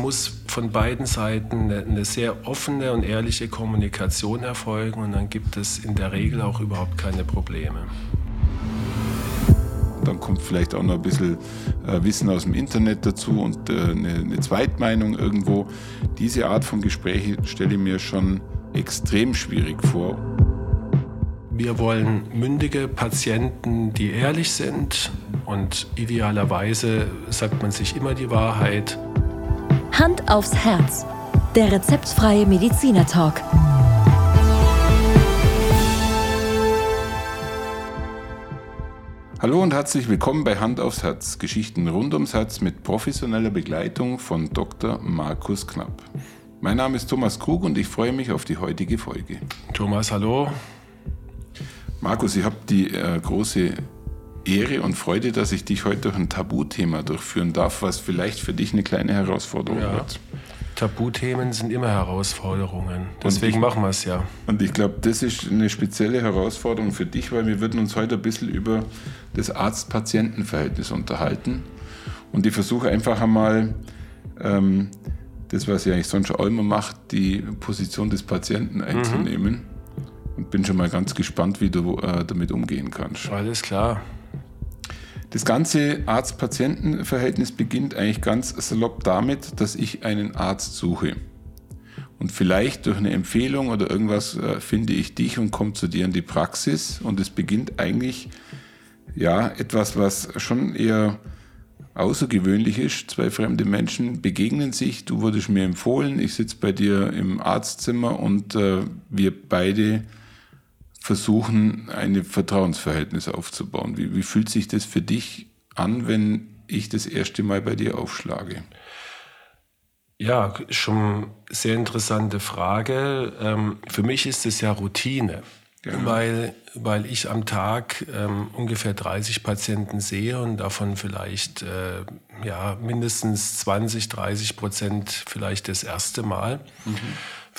muss von beiden Seiten eine, sehr offene und ehrliche Kommunikation erfolgen und dann gibt es in der Regel auch überhaupt keine Probleme. Dann kommt vielleicht auch noch ein bisschen äh, Wissen aus dem Internet dazu und äh, eine, eine Zweitmeinung irgendwo. Diese Art von Gespräche stelle ich mir schon extrem schwierig vor. Wir wollen mündige Patienten, die ehrlich sind und idealerweise sagt man sich immer die Wahrheit. Hand aufs Herz. Der rezeptfreie Mediziner Talk. Hallo und herzlich willkommen bei Hand aufs Herz. Geschichten rund ums Herz mit professioneller Begleitung von Dr. Markus Knapp. Mein Name ist Thomas Krug und ich freue mich auf die heutige Folge. Thomas, hallo. Markus, ich habe die äh, große Ehre und Freude, dass ich dich heute durch ein Tabuthema durchführen darf, was vielleicht für dich eine kleine Herausforderung ja. wird. Tabuthemen sind immer Herausforderungen. Deswegen ich, machen wir es ja. Und ich glaube, das ist eine spezielle Herausforderung für dich, weil wir würden uns heute ein bisschen über das Arzt-Patienten-Verhältnis unterhalten. Und ich versuche einfach einmal, ähm, das, was ja eigentlich sonst schon immer macht, die Position des Patienten mhm. einzunehmen. Mhm und bin schon mal ganz gespannt, wie du äh, damit umgehen kannst. Alles klar. Das ganze Arzt-Patienten-Verhältnis beginnt eigentlich ganz salopp damit, dass ich einen Arzt suche. Und vielleicht durch eine Empfehlung oder irgendwas äh, finde ich dich und komme zu dir in die Praxis. Und es beginnt eigentlich ja etwas, was schon eher außergewöhnlich ist. Zwei fremde Menschen begegnen sich. Du wurdest mir empfohlen. Ich sitze bei dir im Arztzimmer und äh, wir beide versuchen, ein Vertrauensverhältnis aufzubauen. Wie, wie fühlt sich das für dich an, wenn ich das erste Mal bei dir aufschlage? Ja, schon sehr interessante Frage. Ähm, für mich ist es ja Routine, ja. Weil, weil ich am Tag ähm, ungefähr 30 Patienten sehe und davon vielleicht äh, ja, mindestens 20, 30 Prozent vielleicht das erste Mal. Mhm.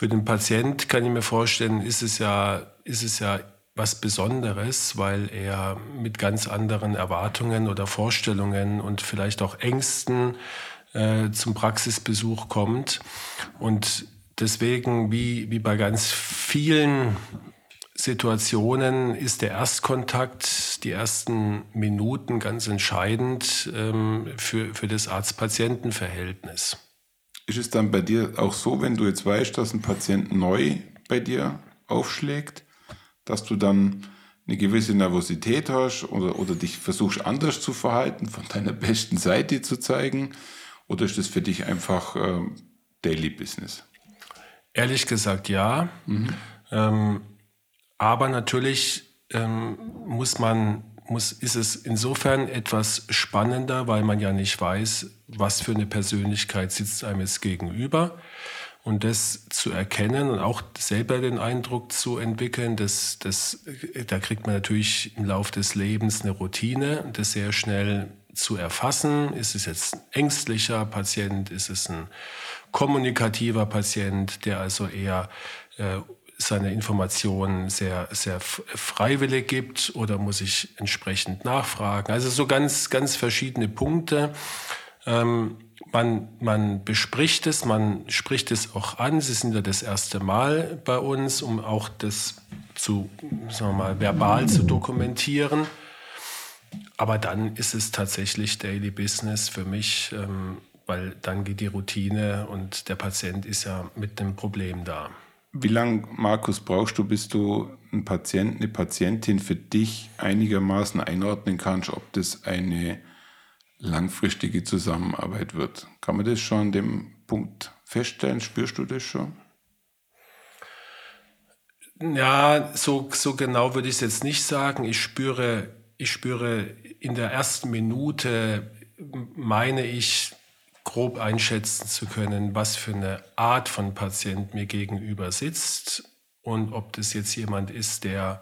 Für den Patient kann ich mir vorstellen, ist es ja, ist es ja was Besonderes, weil er mit ganz anderen Erwartungen oder Vorstellungen und vielleicht auch Ängsten äh, zum Praxisbesuch kommt. Und deswegen, wie, wie bei ganz vielen Situationen ist der Erstkontakt, die ersten Minuten ganz entscheidend ähm, für, für das Arzt-Patienten-Verhältnis. Ist es dann bei dir auch so, wenn du jetzt weißt, dass ein Patient neu bei dir aufschlägt, dass du dann eine gewisse Nervosität hast oder, oder dich versuchst anders zu verhalten, von deiner besten Seite zu zeigen? Oder ist das für dich einfach äh, Daily Business? Ehrlich gesagt ja. Mhm. Ähm, aber natürlich ähm, muss man muss, ist es insofern etwas spannender, weil man ja nicht weiß, was für eine Persönlichkeit sitzt einem jetzt gegenüber. Und das zu erkennen und auch selber den Eindruck zu entwickeln, dass, dass, da kriegt man natürlich im Laufe des Lebens eine Routine, das sehr schnell zu erfassen. Ist es jetzt ein ängstlicher Patient? Ist es ein kommunikativer Patient, der also eher äh, seine Informationen sehr, sehr freiwillig gibt oder muss ich entsprechend nachfragen? Also so ganz, ganz verschiedene Punkte. Ähm, man, man bespricht es, man spricht es auch an. Sie sind ja das erste Mal bei uns, um auch das zu, sagen wir mal, verbal zu dokumentieren. Aber dann ist es tatsächlich Daily Business für mich, ähm, weil dann geht die Routine und der Patient ist ja mit dem Problem da. Wie lange, Markus, brauchst du, bis du einen Patienten, eine Patientin für dich einigermaßen einordnen kannst, ob das eine langfristige Zusammenarbeit wird? Kann man das schon an dem Punkt feststellen? Spürst du das schon? Ja, so, so genau würde ich es jetzt nicht sagen. Ich spüre, ich spüre in der ersten Minute, meine ich, grob einschätzen zu können, was für eine Art von Patient mir gegenüber sitzt und ob das jetzt jemand ist, der,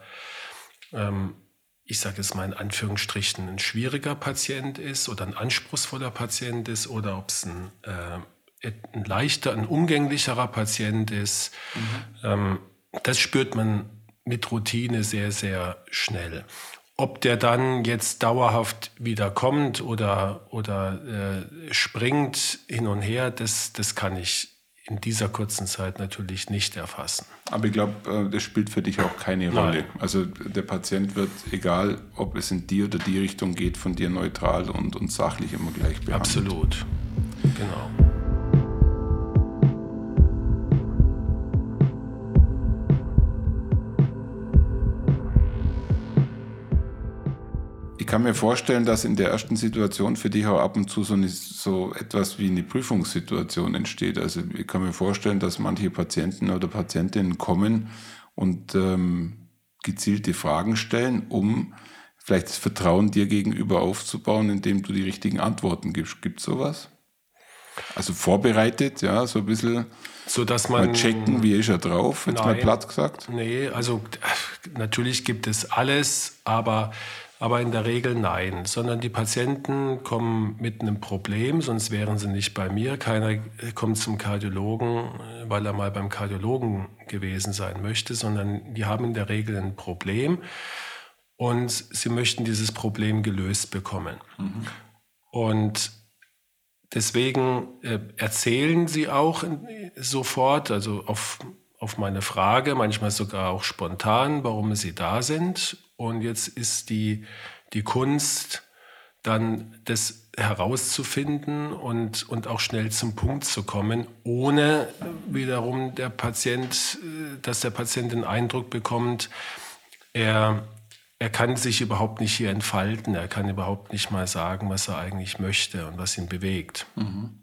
ähm, ich sage es mal in Anführungsstrichen, ein schwieriger Patient ist oder ein anspruchsvoller Patient ist oder ob es ein, äh, ein leichter, ein umgänglicherer Patient ist. Mhm. Ähm, das spürt man mit Routine sehr, sehr schnell. Ob der dann jetzt dauerhaft wieder kommt oder, oder äh, springt hin und her, das, das kann ich in dieser kurzen Zeit natürlich nicht erfassen. Aber ich glaube, äh, das spielt für dich auch keine Rolle. Nein. Also der Patient wird, egal ob es in die oder die Richtung geht, von dir neutral und, und sachlich immer gleich behandelt. Absolut, genau. Kann mir vorstellen, dass in der ersten Situation für dich auch ab und zu so, eine, so etwas wie eine Prüfungssituation entsteht. Also ich kann mir vorstellen, dass manche Patienten oder Patientinnen kommen und ähm, gezielte Fragen stellen, um vielleicht das Vertrauen dir gegenüber aufzubauen, indem du die richtigen Antworten gibst. Gibt es sowas? Also vorbereitet, ja, so ein bisschen so dass man mal checken, wie ist er drauf, jetzt nein, mal platt gesagt. Nee, also natürlich gibt es alles, aber aber in der Regel nein, sondern die Patienten kommen mit einem Problem, sonst wären sie nicht bei mir. Keiner kommt zum Kardiologen, weil er mal beim Kardiologen gewesen sein möchte, sondern die haben in der Regel ein Problem und sie möchten dieses Problem gelöst bekommen. Mhm. Und deswegen äh, erzählen sie auch sofort, also auf, auf meine Frage, manchmal sogar auch spontan, warum sie da sind und jetzt ist die, die Kunst, dann das herauszufinden und, und auch schnell zum Punkt zu kommen, ohne wiederum der Patient, dass der Patient den Eindruck bekommt, er, er kann sich überhaupt nicht hier entfalten, er kann überhaupt nicht mal sagen, was er eigentlich möchte und was ihn bewegt. Mhm.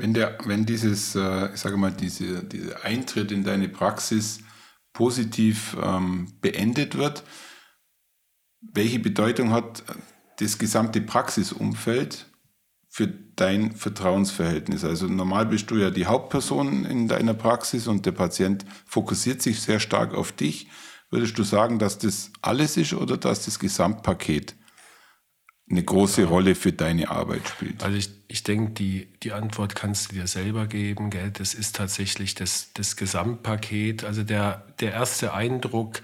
Wenn, der, wenn dieses, äh, ich sage mal, diese, dieser Eintritt in deine Praxis positiv ähm, beendet wird. Welche Bedeutung hat das gesamte Praxisumfeld für dein Vertrauensverhältnis? Also normal bist du ja die Hauptperson in deiner Praxis und der Patient fokussiert sich sehr stark auf dich. Würdest du sagen, dass das alles ist oder dass das Gesamtpaket eine große Rolle für deine Arbeit spielt? Also ich, ich denke, die, die Antwort kannst du dir selber geben. Gell? Das ist tatsächlich das, das Gesamtpaket. Also der, der erste Eindruck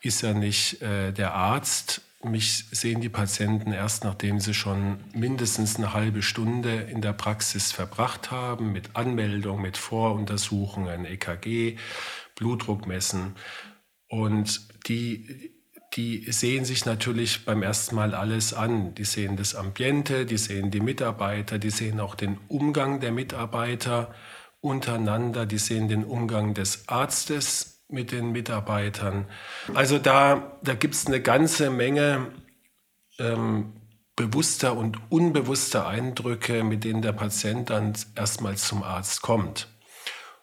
ist ja nicht äh, der Arzt. Mich sehen die Patienten erst, nachdem sie schon mindestens eine halbe Stunde in der Praxis verbracht haben, mit Anmeldung, mit Voruntersuchungen, EKG, Blutdruck messen. Und die, die sehen sich natürlich beim ersten Mal alles an. Die sehen das Ambiente, die sehen die Mitarbeiter, die sehen auch den Umgang der Mitarbeiter untereinander, die sehen den Umgang des Arztes mit den Mitarbeitern. Also da, da gibt es eine ganze Menge ähm, bewusster und unbewusster Eindrücke, mit denen der Patient dann erstmal zum Arzt kommt.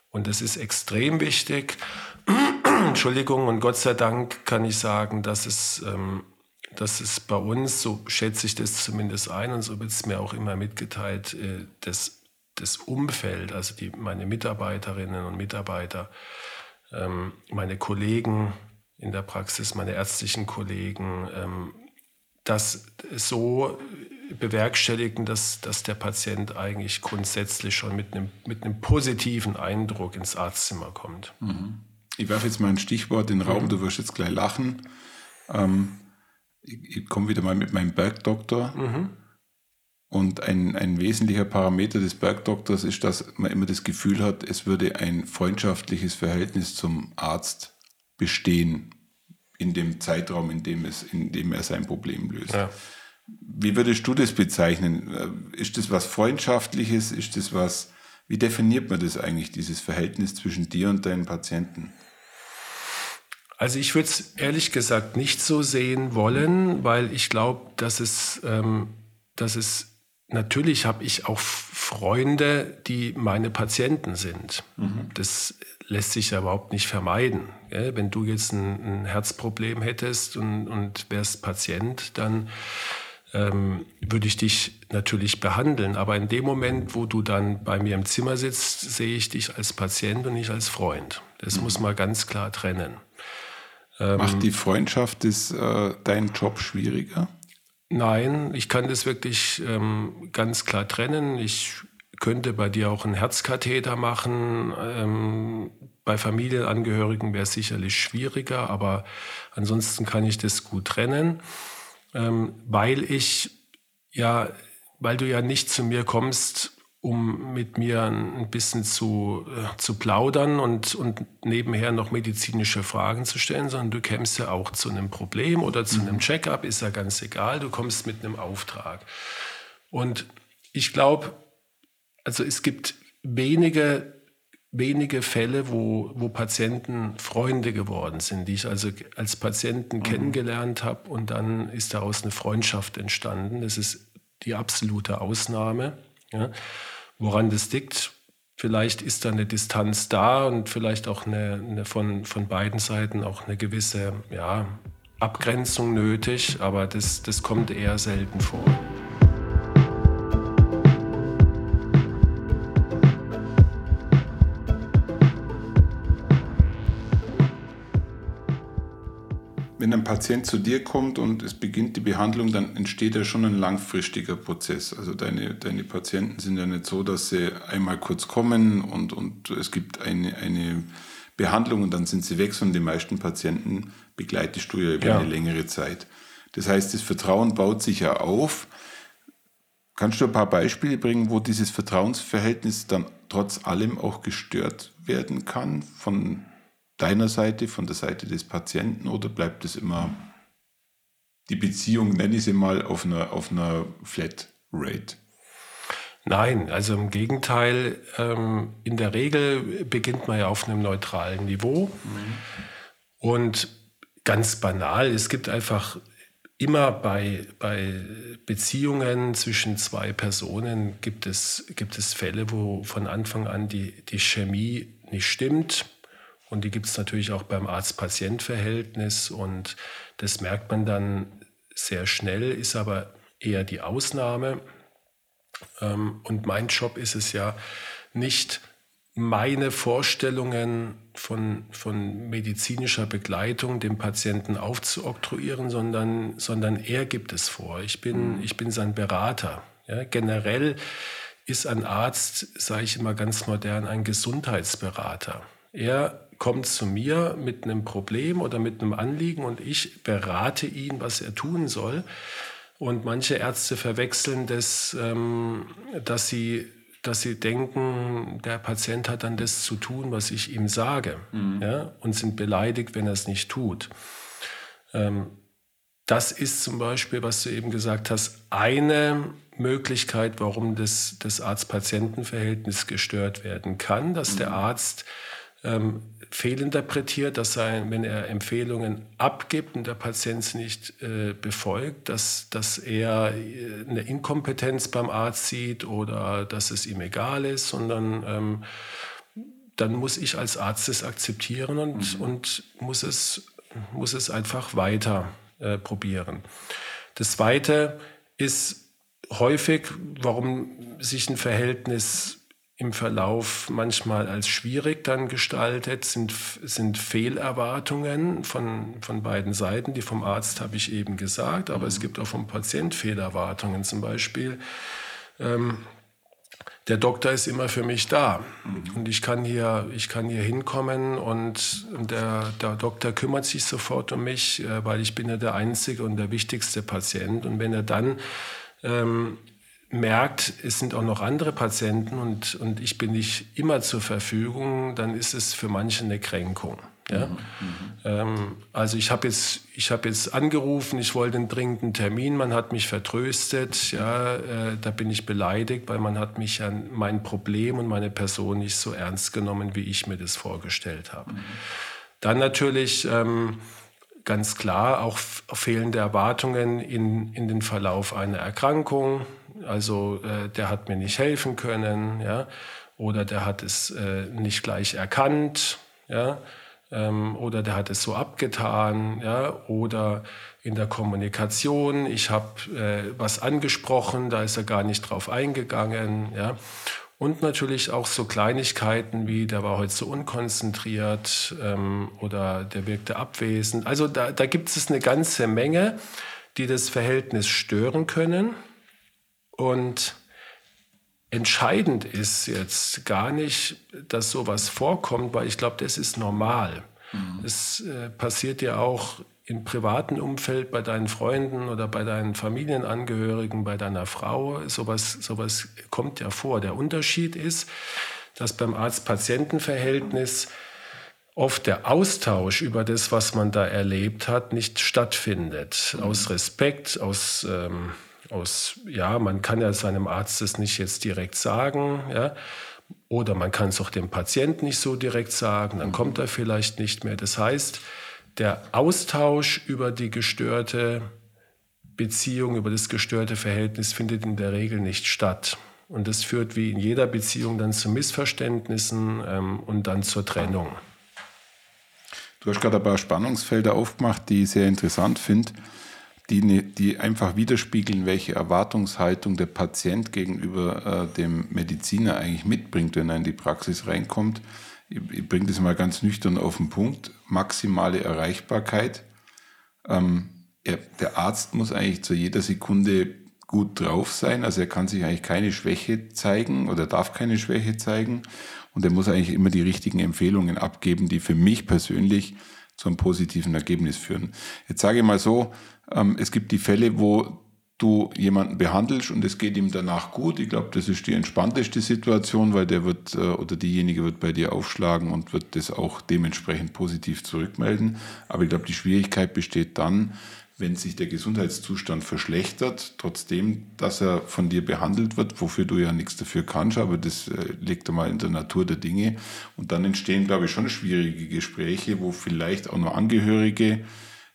Und das ist extrem wichtig. Entschuldigung, und Gott sei Dank kann ich sagen, dass es, ähm, dass es bei uns, so schätze ich das zumindest ein und so wird es mir auch immer mitgeteilt, äh, das, das Umfeld, also die, meine Mitarbeiterinnen und Mitarbeiter, ähm, meine Kollegen in der Praxis, meine ärztlichen Kollegen, ähm, das so bewerkstelligen, dass, dass der Patient eigentlich grundsätzlich schon mit einem, mit einem positiven Eindruck ins Arztzimmer kommt. Mhm. Ich werfe jetzt mal ein Stichwort in den Raum, du wirst jetzt gleich lachen. Ähm, ich, ich komme wieder mal mit meinem Bergdoktor. Mhm. Und ein, ein wesentlicher Parameter des Bergdoktors ist, dass man immer das Gefühl hat, es würde ein freundschaftliches Verhältnis zum Arzt bestehen in dem Zeitraum, in dem, es, in dem er sein Problem löst. Ja. Wie würdest du das bezeichnen? Ist das was Freundschaftliches? Ist das was, wie definiert man das eigentlich, dieses Verhältnis zwischen dir und deinen Patienten? Also ich würde es ehrlich gesagt nicht so sehen wollen, weil ich glaube, dass es, ähm, dass es natürlich habe ich auch Freunde, die meine Patienten sind. Mhm. Das lässt sich ja überhaupt nicht vermeiden. Gell? Wenn du jetzt ein, ein Herzproblem hättest und, und wärst Patient, dann ähm, würde ich dich natürlich behandeln. Aber in dem Moment, wo du dann bei mir im Zimmer sitzt, sehe ich dich als Patient und nicht als Freund. Das mhm. muss man ganz klar trennen. Ähm, Macht die Freundschaft des, äh, deinen Job schwieriger? Nein, ich kann das wirklich ähm, ganz klar trennen. Ich könnte bei dir auch einen Herzkatheter machen. Ähm, bei Familienangehörigen wäre es sicherlich schwieriger, aber ansonsten kann ich das gut trennen, ähm, weil ich ja, weil du ja nicht zu mir kommst, um mit mir ein bisschen zu, äh, zu plaudern und, und nebenher noch medizinische Fragen zu stellen, sondern du kämst ja auch zu einem Problem oder zu mhm. einem Check-up, ist ja ganz egal, du kommst mit einem Auftrag. Und ich glaube, also es gibt wenige, wenige Fälle, wo, wo Patienten Freunde geworden sind, die ich also als Patienten mhm. kennengelernt habe und dann ist daraus eine Freundschaft entstanden. Das ist die absolute Ausnahme. Ja. Woran das liegt, vielleicht ist da eine Distanz da und vielleicht auch eine, eine von, von beiden Seiten auch eine gewisse ja, Abgrenzung nötig, aber das, das kommt eher selten vor. Wenn ein Patient zu dir kommt und es beginnt die Behandlung, dann entsteht ja schon ein langfristiger Prozess. Also deine, deine Patienten sind ja nicht so, dass sie einmal kurz kommen und, und es gibt eine, eine Behandlung und dann sind sie weg, sondern die meisten Patienten begleitest du ja über ja. eine längere Zeit. Das heißt, das Vertrauen baut sich ja auf. Kannst du ein paar Beispiele bringen, wo dieses Vertrauensverhältnis dann trotz allem auch gestört werden kann von deiner Seite, von der Seite des Patienten oder bleibt es immer die Beziehung, nenne ich sie mal, auf einer, auf einer Flat Rate? Nein, also im Gegenteil, ähm, in der Regel beginnt man ja auf einem neutralen Niveau. Mhm. Und ganz banal, es gibt einfach immer bei, bei Beziehungen zwischen zwei Personen gibt es, gibt es Fälle, wo von Anfang an die, die Chemie nicht stimmt und die gibt es natürlich auch beim Arzt-Patient-Verhältnis. Und das merkt man dann sehr schnell, ist aber eher die Ausnahme. Ähm, und mein Job ist es ja nicht, meine Vorstellungen von, von medizinischer Begleitung dem Patienten aufzuoktroyieren, sondern, sondern er gibt es vor. Ich bin, mhm. ich bin sein Berater. Ja, generell ist ein Arzt, sage ich immer ganz modern, ein Gesundheitsberater. Er kommt zu mir mit einem Problem oder mit einem Anliegen und ich berate ihn, was er tun soll. Und manche Ärzte verwechseln das, ähm, dass, sie, dass sie denken, der Patient hat dann das zu tun, was ich ihm sage, mhm. ja, und sind beleidigt, wenn er es nicht tut. Ähm, das ist zum Beispiel, was du eben gesagt hast, eine Möglichkeit, warum das, das Arzt-Patienten-Verhältnis gestört werden kann, dass mhm. der Arzt ähm, fehlinterpretiert, dass er, wenn er Empfehlungen abgibt und der Patient sie nicht äh, befolgt, dass, dass er äh, eine Inkompetenz beim Arzt sieht oder dass es ihm egal ist, sondern ähm, dann muss ich als Arzt es akzeptieren und, mhm. und muss, es, muss es einfach weiter äh, probieren. Das Zweite ist häufig, warum sich ein Verhältnis im Verlauf manchmal als schwierig dann gestaltet, sind, sind Fehlerwartungen von, von beiden Seiten. Die vom Arzt habe ich eben gesagt, aber mhm. es gibt auch vom Patient Fehlerwartungen. Zum Beispiel, ähm, der Doktor ist immer für mich da mhm. und ich kann hier, ich kann hier hinkommen und der, der Doktor kümmert sich sofort um mich, äh, weil ich bin ja der einzige und der wichtigste Patient. Und wenn er dann ähm, merkt, es sind auch noch andere Patienten und, und ich bin nicht immer zur Verfügung, dann ist es für manche eine Kränkung. Ja? Mhm, mhm. ähm, also ich habe jetzt, hab jetzt angerufen, ich wollte einen dringenden Termin, man hat mich vertröstet, ja, äh, da bin ich beleidigt, weil man hat mich an mein Problem und meine Person nicht so ernst genommen, wie ich mir das vorgestellt habe. Mhm. Dann natürlich ähm, ganz klar auch fehlende Erwartungen in, in den Verlauf einer Erkrankung. Also äh, der hat mir nicht helfen können, ja, oder der hat es äh, nicht gleich erkannt, ja, ähm, oder der hat es so abgetan, ja, oder in der Kommunikation, ich habe äh, was angesprochen, da ist er gar nicht drauf eingegangen, ja. Und natürlich auch so Kleinigkeiten wie, der war heute so unkonzentriert ähm, oder der wirkte abwesend. Also da, da gibt es eine ganze Menge, die das Verhältnis stören können. Und entscheidend ist jetzt gar nicht, dass sowas vorkommt, weil ich glaube, das ist normal. Mhm. Es äh, passiert ja auch im privaten Umfeld bei deinen Freunden oder bei deinen Familienangehörigen, bei deiner Frau. Sowas, sowas kommt ja vor. Der Unterschied ist, dass beim Arzt-Patienten-Verhältnis oft der Austausch über das, was man da erlebt hat, nicht stattfindet. Mhm. Aus Respekt, aus, ähm, aus, ja, man kann ja seinem Arzt das nicht jetzt direkt sagen, ja. Oder man kann es auch dem Patienten nicht so direkt sagen, dann kommt er vielleicht nicht mehr. Das heißt, der Austausch über die gestörte Beziehung, über das gestörte Verhältnis findet in der Regel nicht statt. Und das führt wie in jeder Beziehung dann zu Missverständnissen ähm, und dann zur Trennung. Du hast gerade ein paar Spannungsfelder aufgemacht, die ich sehr interessant finde, die, ne, die einfach widerspiegeln, welche Erwartungshaltung der Patient gegenüber äh, dem Mediziner eigentlich mitbringt, wenn er in die Praxis reinkommt. Ich, ich bringe das mal ganz nüchtern auf den Punkt. Maximale Erreichbarkeit. Ähm, er, der Arzt muss eigentlich zu jeder Sekunde gut drauf sein. Also er kann sich eigentlich keine Schwäche zeigen oder darf keine Schwäche zeigen. Und er muss eigentlich immer die richtigen Empfehlungen abgeben, die für mich persönlich zu einem positiven Ergebnis führen. Jetzt sage ich mal so, ähm, es gibt die Fälle, wo du jemanden behandelst und es geht ihm danach gut. Ich glaube, das ist die entspannteste Situation, weil der wird äh, oder diejenige wird bei dir aufschlagen und wird das auch dementsprechend positiv zurückmelden. Aber ich glaube, die Schwierigkeit besteht dann, wenn sich der Gesundheitszustand verschlechtert, trotzdem, dass er von dir behandelt wird, wofür du ja nichts dafür kannst, aber das äh, liegt einmal in der Natur der Dinge. Und dann entstehen, glaube ich, schon schwierige Gespräche, wo vielleicht auch nur Angehörige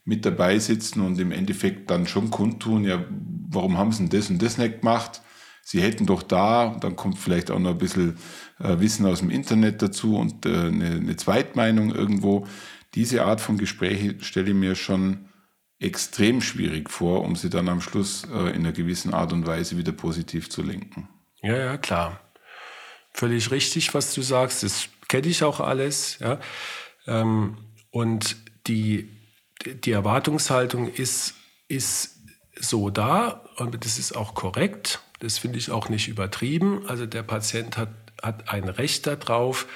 mit dabei sitzen und im Endeffekt dann schon kundtun, ja, warum haben sie denn das und das nicht gemacht? Sie hätten doch da, dann kommt vielleicht auch noch ein bisschen äh, Wissen aus dem Internet dazu und äh, eine, eine Zweitmeinung irgendwo. Diese Art von Gespräche stelle ich mir schon extrem schwierig vor, um sie dann am Schluss äh, in einer gewissen Art und Weise wieder positiv zu lenken. Ja, ja, klar. Völlig richtig, was du sagst. Das kenne ich auch alles. Ja. Ähm, und die, die Erwartungshaltung ist, ist so da und das ist auch korrekt. Das finde ich auch nicht übertrieben. Also der Patient hat, hat ein Recht darauf,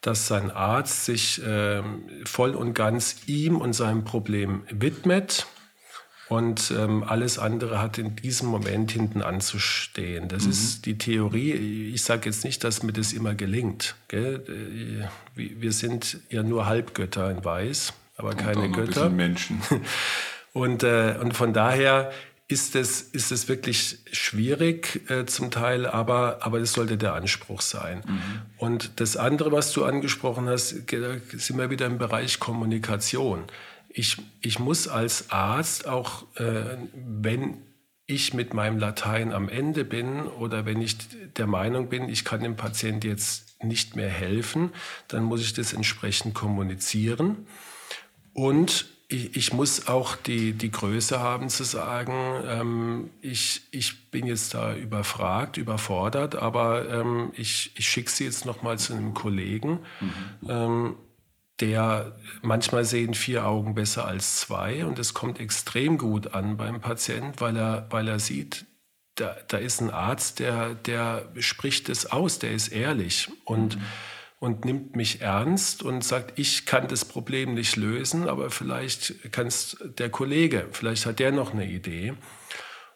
dass sein Arzt sich äh, voll und ganz ihm und seinem Problem widmet. Und ähm, alles andere hat in diesem Moment hinten anzustehen. Das mhm. ist die Theorie. Ich sage jetzt nicht, dass mir das immer gelingt. Gell? Äh, wir sind ja nur Halbgötter in Weiß, aber und keine Götter. Menschen. Und, äh, und von daher ist es, ist es wirklich schwierig äh, zum Teil, aber, aber das sollte der Anspruch sein. Mhm. Und das andere, was du angesprochen hast, sind wir wieder im Bereich Kommunikation. Ich, ich muss als Arzt auch, äh, wenn ich mit meinem Latein am Ende bin oder wenn ich der Meinung bin, ich kann dem Patienten jetzt nicht mehr helfen, dann muss ich das entsprechend kommunizieren. Und ich, ich, muss auch die, die Größe haben zu sagen, ähm, ich, ich bin jetzt da überfragt, überfordert, aber ähm, ich, ich schicke sie jetzt nochmal zu einem Kollegen, mhm. ähm, der manchmal sehen vier Augen besser als zwei und es kommt extrem gut an beim Patient, weil er, weil er sieht, da, da ist ein Arzt, der, der spricht es aus, der ist ehrlich und mhm und nimmt mich ernst und sagt, ich kann das Problem nicht lösen, aber vielleicht kann es der Kollege, vielleicht hat der noch eine Idee.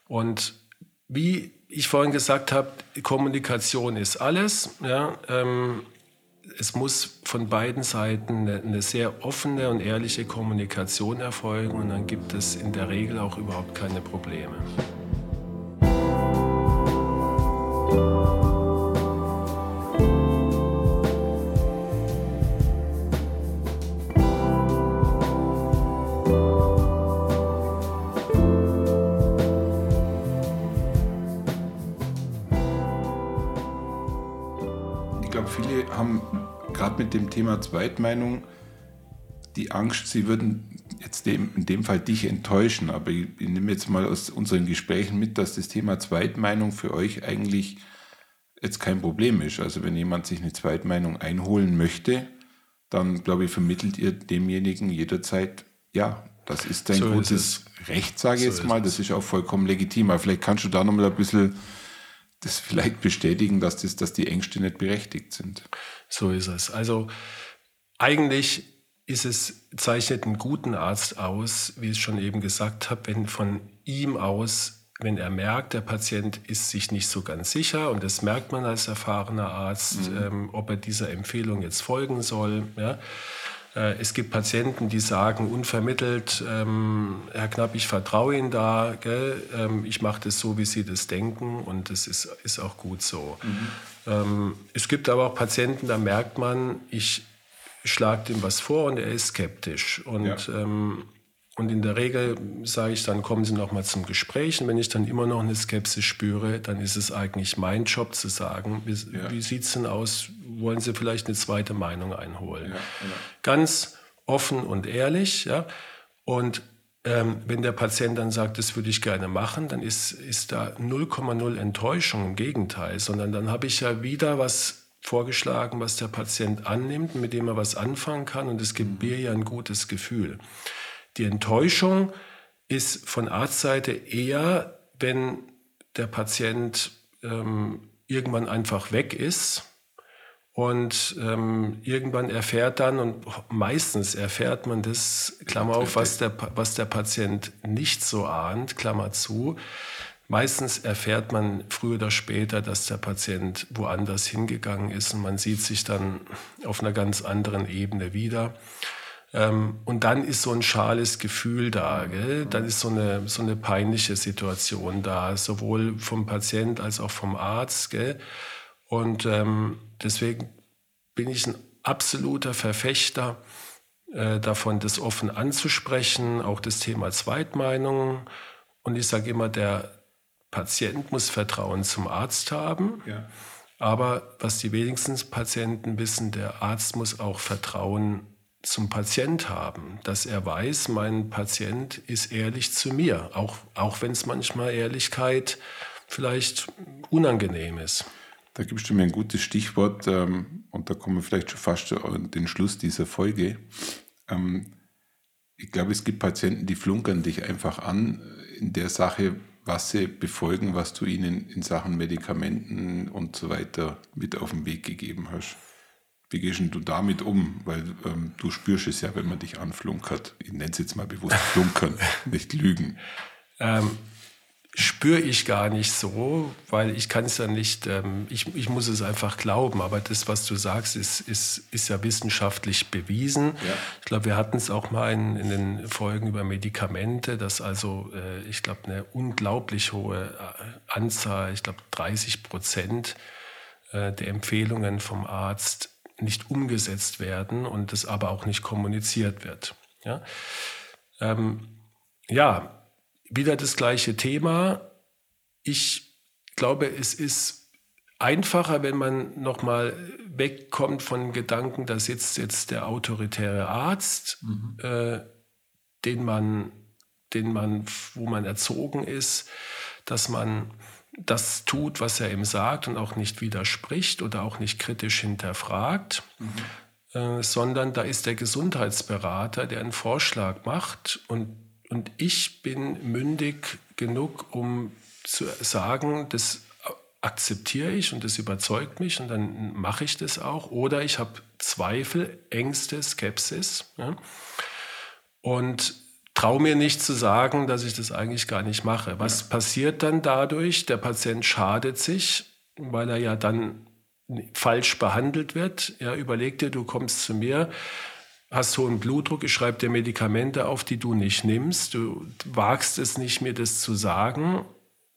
Und wie ich vorhin gesagt habe, Kommunikation ist alles. Ja, ähm, es muss von beiden Seiten eine, eine, sehr offene und ehrliche Kommunikation erfolgen und dann gibt es in der Regel auch überhaupt keine Probleme. Dem Thema Zweitmeinung die Angst, sie würden jetzt dem, in dem Fall dich enttäuschen, aber ich, ich nehme jetzt mal aus unseren Gesprächen mit, dass das Thema Zweitmeinung für euch eigentlich jetzt kein Problem ist. Also wenn jemand sich eine Zweitmeinung einholen möchte, dann glaube ich, vermittelt ihr demjenigen jederzeit, ja, das ist dein so gutes ist Recht, sage ich so jetzt mal. Das ist auch vollkommen legitim. Aber vielleicht kannst du da nochmal ein bisschen das vielleicht bestätigen, dass, das, dass die Ängste nicht berechtigt sind. So ist es. Also eigentlich ist es, zeichnet einen guten Arzt aus, wie ich es schon eben gesagt habe, wenn von ihm aus wenn er merkt, der Patient ist sich nicht so ganz sicher, und das merkt man als erfahrener Arzt, mhm. ähm, ob er dieser Empfehlung jetzt folgen soll. Ja. Äh, es gibt Patienten, die sagen unvermittelt, ähm, Herr Knapp, ich vertraue Ihnen da, ähm, ich mache das so, wie Sie das denken und das ist, ist auch gut so. Mhm. Ähm, es gibt aber auch Patienten, da merkt man, ich schlage ihm was vor und er ist skeptisch. Und ja. ähm, und in der Regel sage ich dann, kommen Sie noch mal zum Gespräch. Und wenn ich dann immer noch eine Skepsis spüre, dann ist es eigentlich mein Job zu sagen, wie, ja. wie sieht es denn aus? Wollen Sie vielleicht eine zweite Meinung einholen? Ja, genau. Ganz offen und ehrlich. Ja? Und ähm, wenn der Patient dann sagt, das würde ich gerne machen, dann ist, ist da 0,0 Enttäuschung im Gegenteil, sondern dann habe ich ja wieder was vorgeschlagen, was der Patient annimmt, mit dem er was anfangen kann und es gibt mhm. mir ja ein gutes Gefühl. Die Enttäuschung ist von Arztseite eher, wenn der Patient ähm, irgendwann einfach weg ist und ähm, irgendwann erfährt dann, und meistens erfährt man das, Klammer auf, was der, was der Patient nicht so ahnt, Klammer zu, Meistens erfährt man früher oder später, dass der Patient woanders hingegangen ist und man sieht sich dann auf einer ganz anderen Ebene wieder. Ähm, und dann ist so ein schales Gefühl da. Gell? Dann ist so eine, so eine peinliche Situation da, sowohl vom Patient als auch vom Arzt. Gell? Und ähm, deswegen bin ich ein absoluter Verfechter äh, davon, das offen anzusprechen, auch das Thema Zweitmeinung. Und ich sage immer, der Patient muss Vertrauen zum Arzt haben. Ja. Aber was die wenigsten Patienten wissen, der Arzt muss auch Vertrauen zum Patient haben, dass er weiß, mein Patient ist ehrlich zu mir, auch, auch wenn es manchmal Ehrlichkeit vielleicht unangenehm ist. Da gibst du mir ein gutes Stichwort ähm, und da kommen wir vielleicht schon fast an den Schluss dieser Folge. Ähm, ich glaube, es gibt Patienten, die flunkern dich einfach an in der Sache, was sie befolgen, was du ihnen in Sachen Medikamenten und so weiter mit auf den Weg gegeben hast. Wie gehst du damit um? Weil ähm, du spürst es ja, wenn man dich anflunkert. Ich nenne es jetzt mal bewusst flunkern, nicht lügen. Ähm, spüre ich gar nicht so, weil ich kann es ja nicht, ähm, ich, ich muss es einfach glauben. Aber das, was du sagst, ist, ist, ist ja wissenschaftlich bewiesen. Ja. Ich glaube, wir hatten es auch mal in, in, den Folgen über Medikamente, dass also, äh, ich glaube, eine unglaublich hohe äh, Anzahl, ich glaube 30 Prozent äh, der Empfehlungen vom Arzt nicht umgesetzt werden und es aber auch nicht kommuniziert wird. Ja, ähm, ja wieder das gleiche Thema. Ich glaube, es ist einfacher, wenn man nochmal wegkommt von dem Gedanken, da sitzt jetzt der autoritäre Arzt, mhm. äh, den man, den man, wo man erzogen ist, dass man das tut, was er ihm sagt und auch nicht widerspricht oder auch nicht kritisch hinterfragt, mhm. äh, sondern da ist der Gesundheitsberater, der einen Vorschlag macht und, und ich bin mündig genug, um zu sagen, das akzeptiere ich und das überzeugt mich und dann mache ich das auch. Oder ich habe Zweifel, Ängste, Skepsis. Ja? Und traue mir nicht zu sagen, dass ich das eigentlich gar nicht mache. Was ja. passiert dann dadurch? Der Patient schadet sich, weil er ja dann falsch behandelt wird. Ja, überleg dir, du kommst zu mir, hast hohen Blutdruck, ich schreibe dir Medikamente auf, die du nicht nimmst. Du wagst es nicht, mir das zu sagen.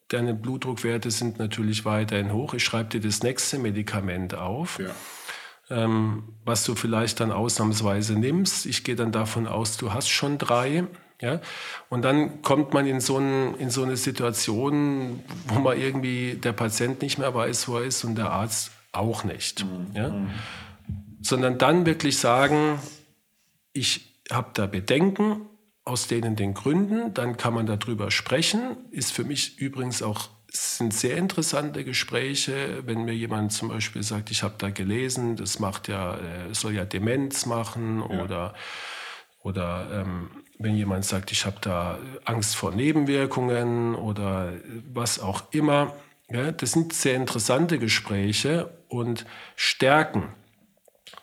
Deine Blutdruckwerte sind natürlich weiterhin hoch. Ich schreibe dir das nächste Medikament auf. Ja. Ähm, was du vielleicht dann ausnahmsweise nimmst. Ich gehe dann davon aus, du hast schon drei. Ja? Und dann kommt man in so, ein, in so eine Situation, wo man irgendwie der Patient nicht mehr weiß, wo er ist und der Arzt auch nicht. Mhm. Ja? Sondern dann wirklich sagen, ich habe da Bedenken aus denen den Gründen, dann kann man darüber sprechen. Ist für mich übrigens auch sind sehr interessante Gespräche, wenn mir jemand zum Beispiel sagt, ich habe da gelesen, das macht ja, äh, soll ja Demenz machen ja. oder oder ähm, wenn jemand sagt, ich habe da Angst vor Nebenwirkungen oder was auch immer, Ja, das sind sehr interessante Gespräche und stärken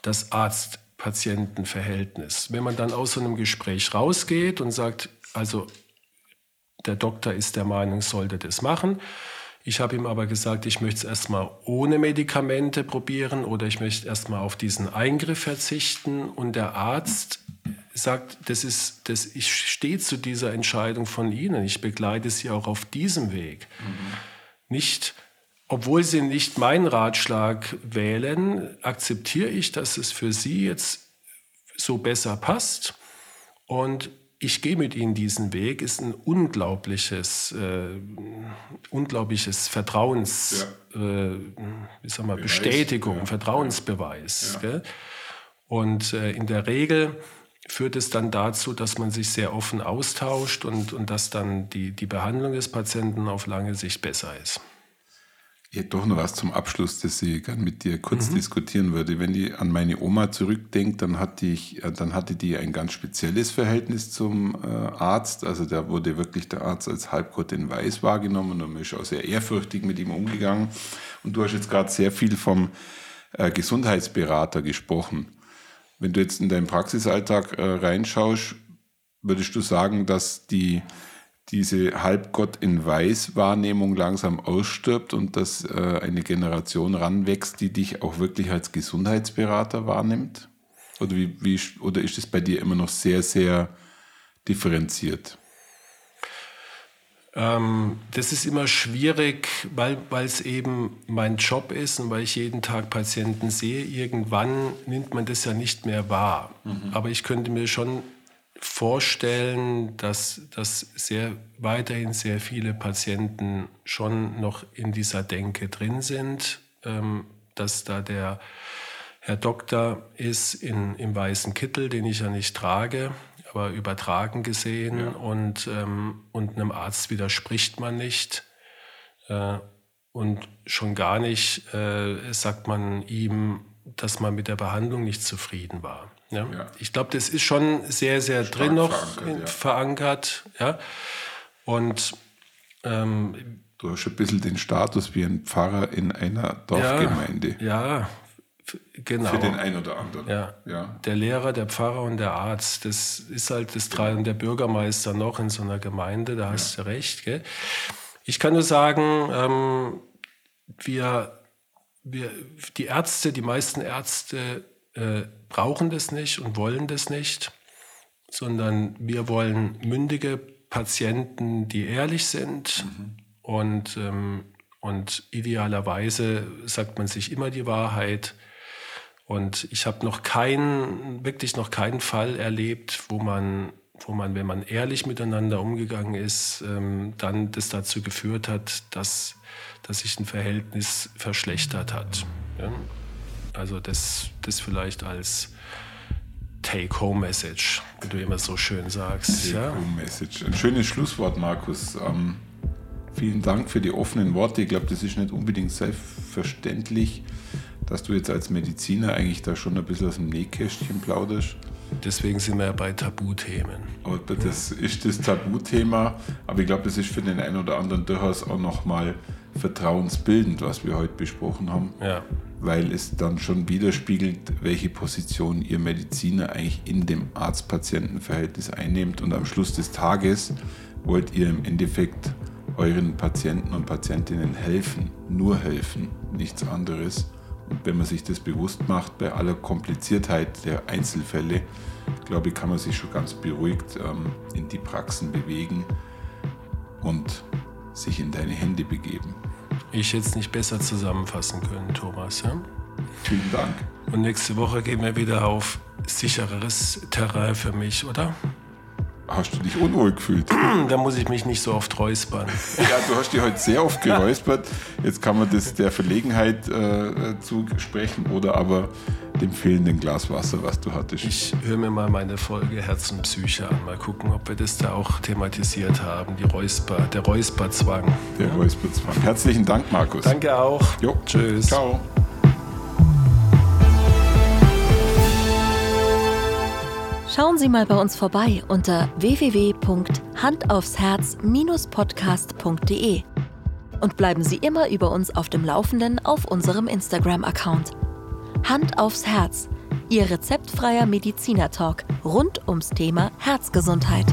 das Arzt-Patienten-Verhältnis. Wenn man dann aus so einem Gespräch rausgeht und sagt, also der Doktor ist der Meinung, sollte das machen. Ich habe ihm aber gesagt, ich möchte es erstmal ohne Medikamente probieren oder ich möchte erstmal auf diesen Eingriff verzichten. Und der Arzt sagt, das ist, das, ich stehe zu dieser Entscheidung von Ihnen. Ich begleite Sie auch auf diesem Weg. Mhm. Nicht, obwohl Sie nicht meinen Ratschlag wählen, akzeptiere ich, dass es für Sie jetzt so besser passt. Und ich gehe mit Ihnen diesen Weg, ist ein unglaubliches, äh, unglaubliches Vertrauens, ja. äh, wie sag mal, Bestätigung, ja. Vertrauensbeweis. Ja. Und äh, in der Regel führt es dann dazu, dass man sich sehr offen austauscht und, und dass dann die, die Behandlung des Patienten auf lange Sicht besser ist. Ich hätte doch noch was zum Abschluss, das ich gerne mit dir kurz mhm. diskutieren würde. Wenn ich an meine Oma zurückdenke, dann hatte, ich, äh, dann hatte die ein ganz spezielles Verhältnis zum äh, Arzt. Also da wurde wirklich der Arzt als Halbgott in Weiß wahrgenommen und man ist auch sehr ehrfürchtig mit ihm umgegangen. Und du hast jetzt gerade sehr viel vom äh, Gesundheitsberater gesprochen. Wenn du jetzt in deinen Praxisalltag reinschaust, würdest du sagen, dass die, diese Halbgott in Weiß-Wahrnehmung langsam ausstirbt und dass äh, eine Generation ranwächst, die dich auch wirklich als Gesundheitsberater wahrnimmt? Oder, wie, wie, oder ist es bei dir immer noch sehr, sehr differenziert? Ähm, das ist immer schwierig, weil es eben mein Job ist und weil ich jeden Tag Patienten sehe. Irgendwann nimmt man das ja nicht mehr wahr. Mhm. Aber ich könnte mir schon vorstellen, dass, dass sehr, weiterhin sehr viele Patienten schon noch in dieser Denke drin sind, ähm, dass da der Herr Doktor ist in, im weißen Kittel, den ich ja nicht trage, aber übertragen gesehen ja. und, ähm, und einem Arzt widerspricht man nicht. Äh, und schon gar nicht äh, sagt man ihm, dass man mit der Behandlung nicht zufrieden war. Ja? ja. Ich glaube, das ist schon sehr, sehr Stark drin noch verankert. Ja. verankert ja? Und ähm, du hast ein bisschen den Status wie ein Pfarrer in einer Dorfgemeinde. Ja, Genau. Für den einen oder anderen. Ja. ja. Der Lehrer, der Pfarrer und der Arzt, das ist halt das drei und der Bürgermeister noch in so einer Gemeinde, da hast du recht. Gell? Ich kann nur sagen, ähm, wir, wir, die Ärzte, die meisten Ärzte äh, brauchen das nicht und wollen das nicht, sondern wir wollen mündige Patienten, die ehrlich sind mhm. und, ähm, und idealerweise sagt man sich immer die Wahrheit und ich habe noch keinen, wirklich noch keinen Fall erlebt, wo man, wo man, wenn man ehrlich miteinander umgegangen ist, ähm, dann das dazu geführt hat, dass, dass sich ein Verhältnis verschlechtert hat. Ja? Also das, das vielleicht als Take-Home-Message, wie du immer so schön sagst. Take-Home-Message. Ein schönes Schlusswort, Markus. Ähm, vielen Dank für die offenen Worte. Ich glaube, das ist nicht unbedingt selbstverständlich dass du jetzt als Mediziner eigentlich da schon ein bisschen aus dem Nähkästchen plauderst. Deswegen sind wir ja bei Tabuthemen. Oder das ist das Tabuthema, aber ich glaube, das ist für den einen oder anderen durchaus auch nochmal vertrauensbildend, was wir heute besprochen haben. Ja. Weil es dann schon widerspiegelt, welche Position ihr Mediziner eigentlich in dem Arzt-Patienten-Verhältnis einnehmt. Und am Schluss des Tages wollt ihr im Endeffekt euren Patienten und Patientinnen helfen, nur helfen, nichts anderes. Und wenn man sich das bewusst macht, bei aller Kompliziertheit der Einzelfälle, glaube ich, kann man sich schon ganz beruhigt ähm, in die Praxen bewegen und sich in deine Hände begeben. Ich hätte es nicht besser zusammenfassen können, Thomas. Ja? Vielen Dank. Und nächste Woche gehen wir wieder auf sichereres Terrain für mich, oder? Hast du dich unwohl gefühlt? Da muss ich mich nicht so oft räuspern. Ja, du hast dich heute sehr oft geräuspert. Jetzt kann man das der Verlegenheit äh, zusprechen oder aber dem fehlenden Glas Wasser, was du hattest. Ich höre mir mal meine Folge Herzenpsyche an. Mal gucken, ob wir das da auch thematisiert haben. Die Räusper, der Räusperzwang. Der ja? Räusperzwang. Herzlichen Dank, Markus. Danke auch. Jo. Tschüss. Ciao. Schauen Sie mal bei uns vorbei unter www.handaufsherz-podcast.de und bleiben Sie immer über uns auf dem Laufenden auf unserem Instagram-Account. Hand aufs Herz, Ihr rezeptfreier Mediziner-Talk rund ums Thema Herzgesundheit.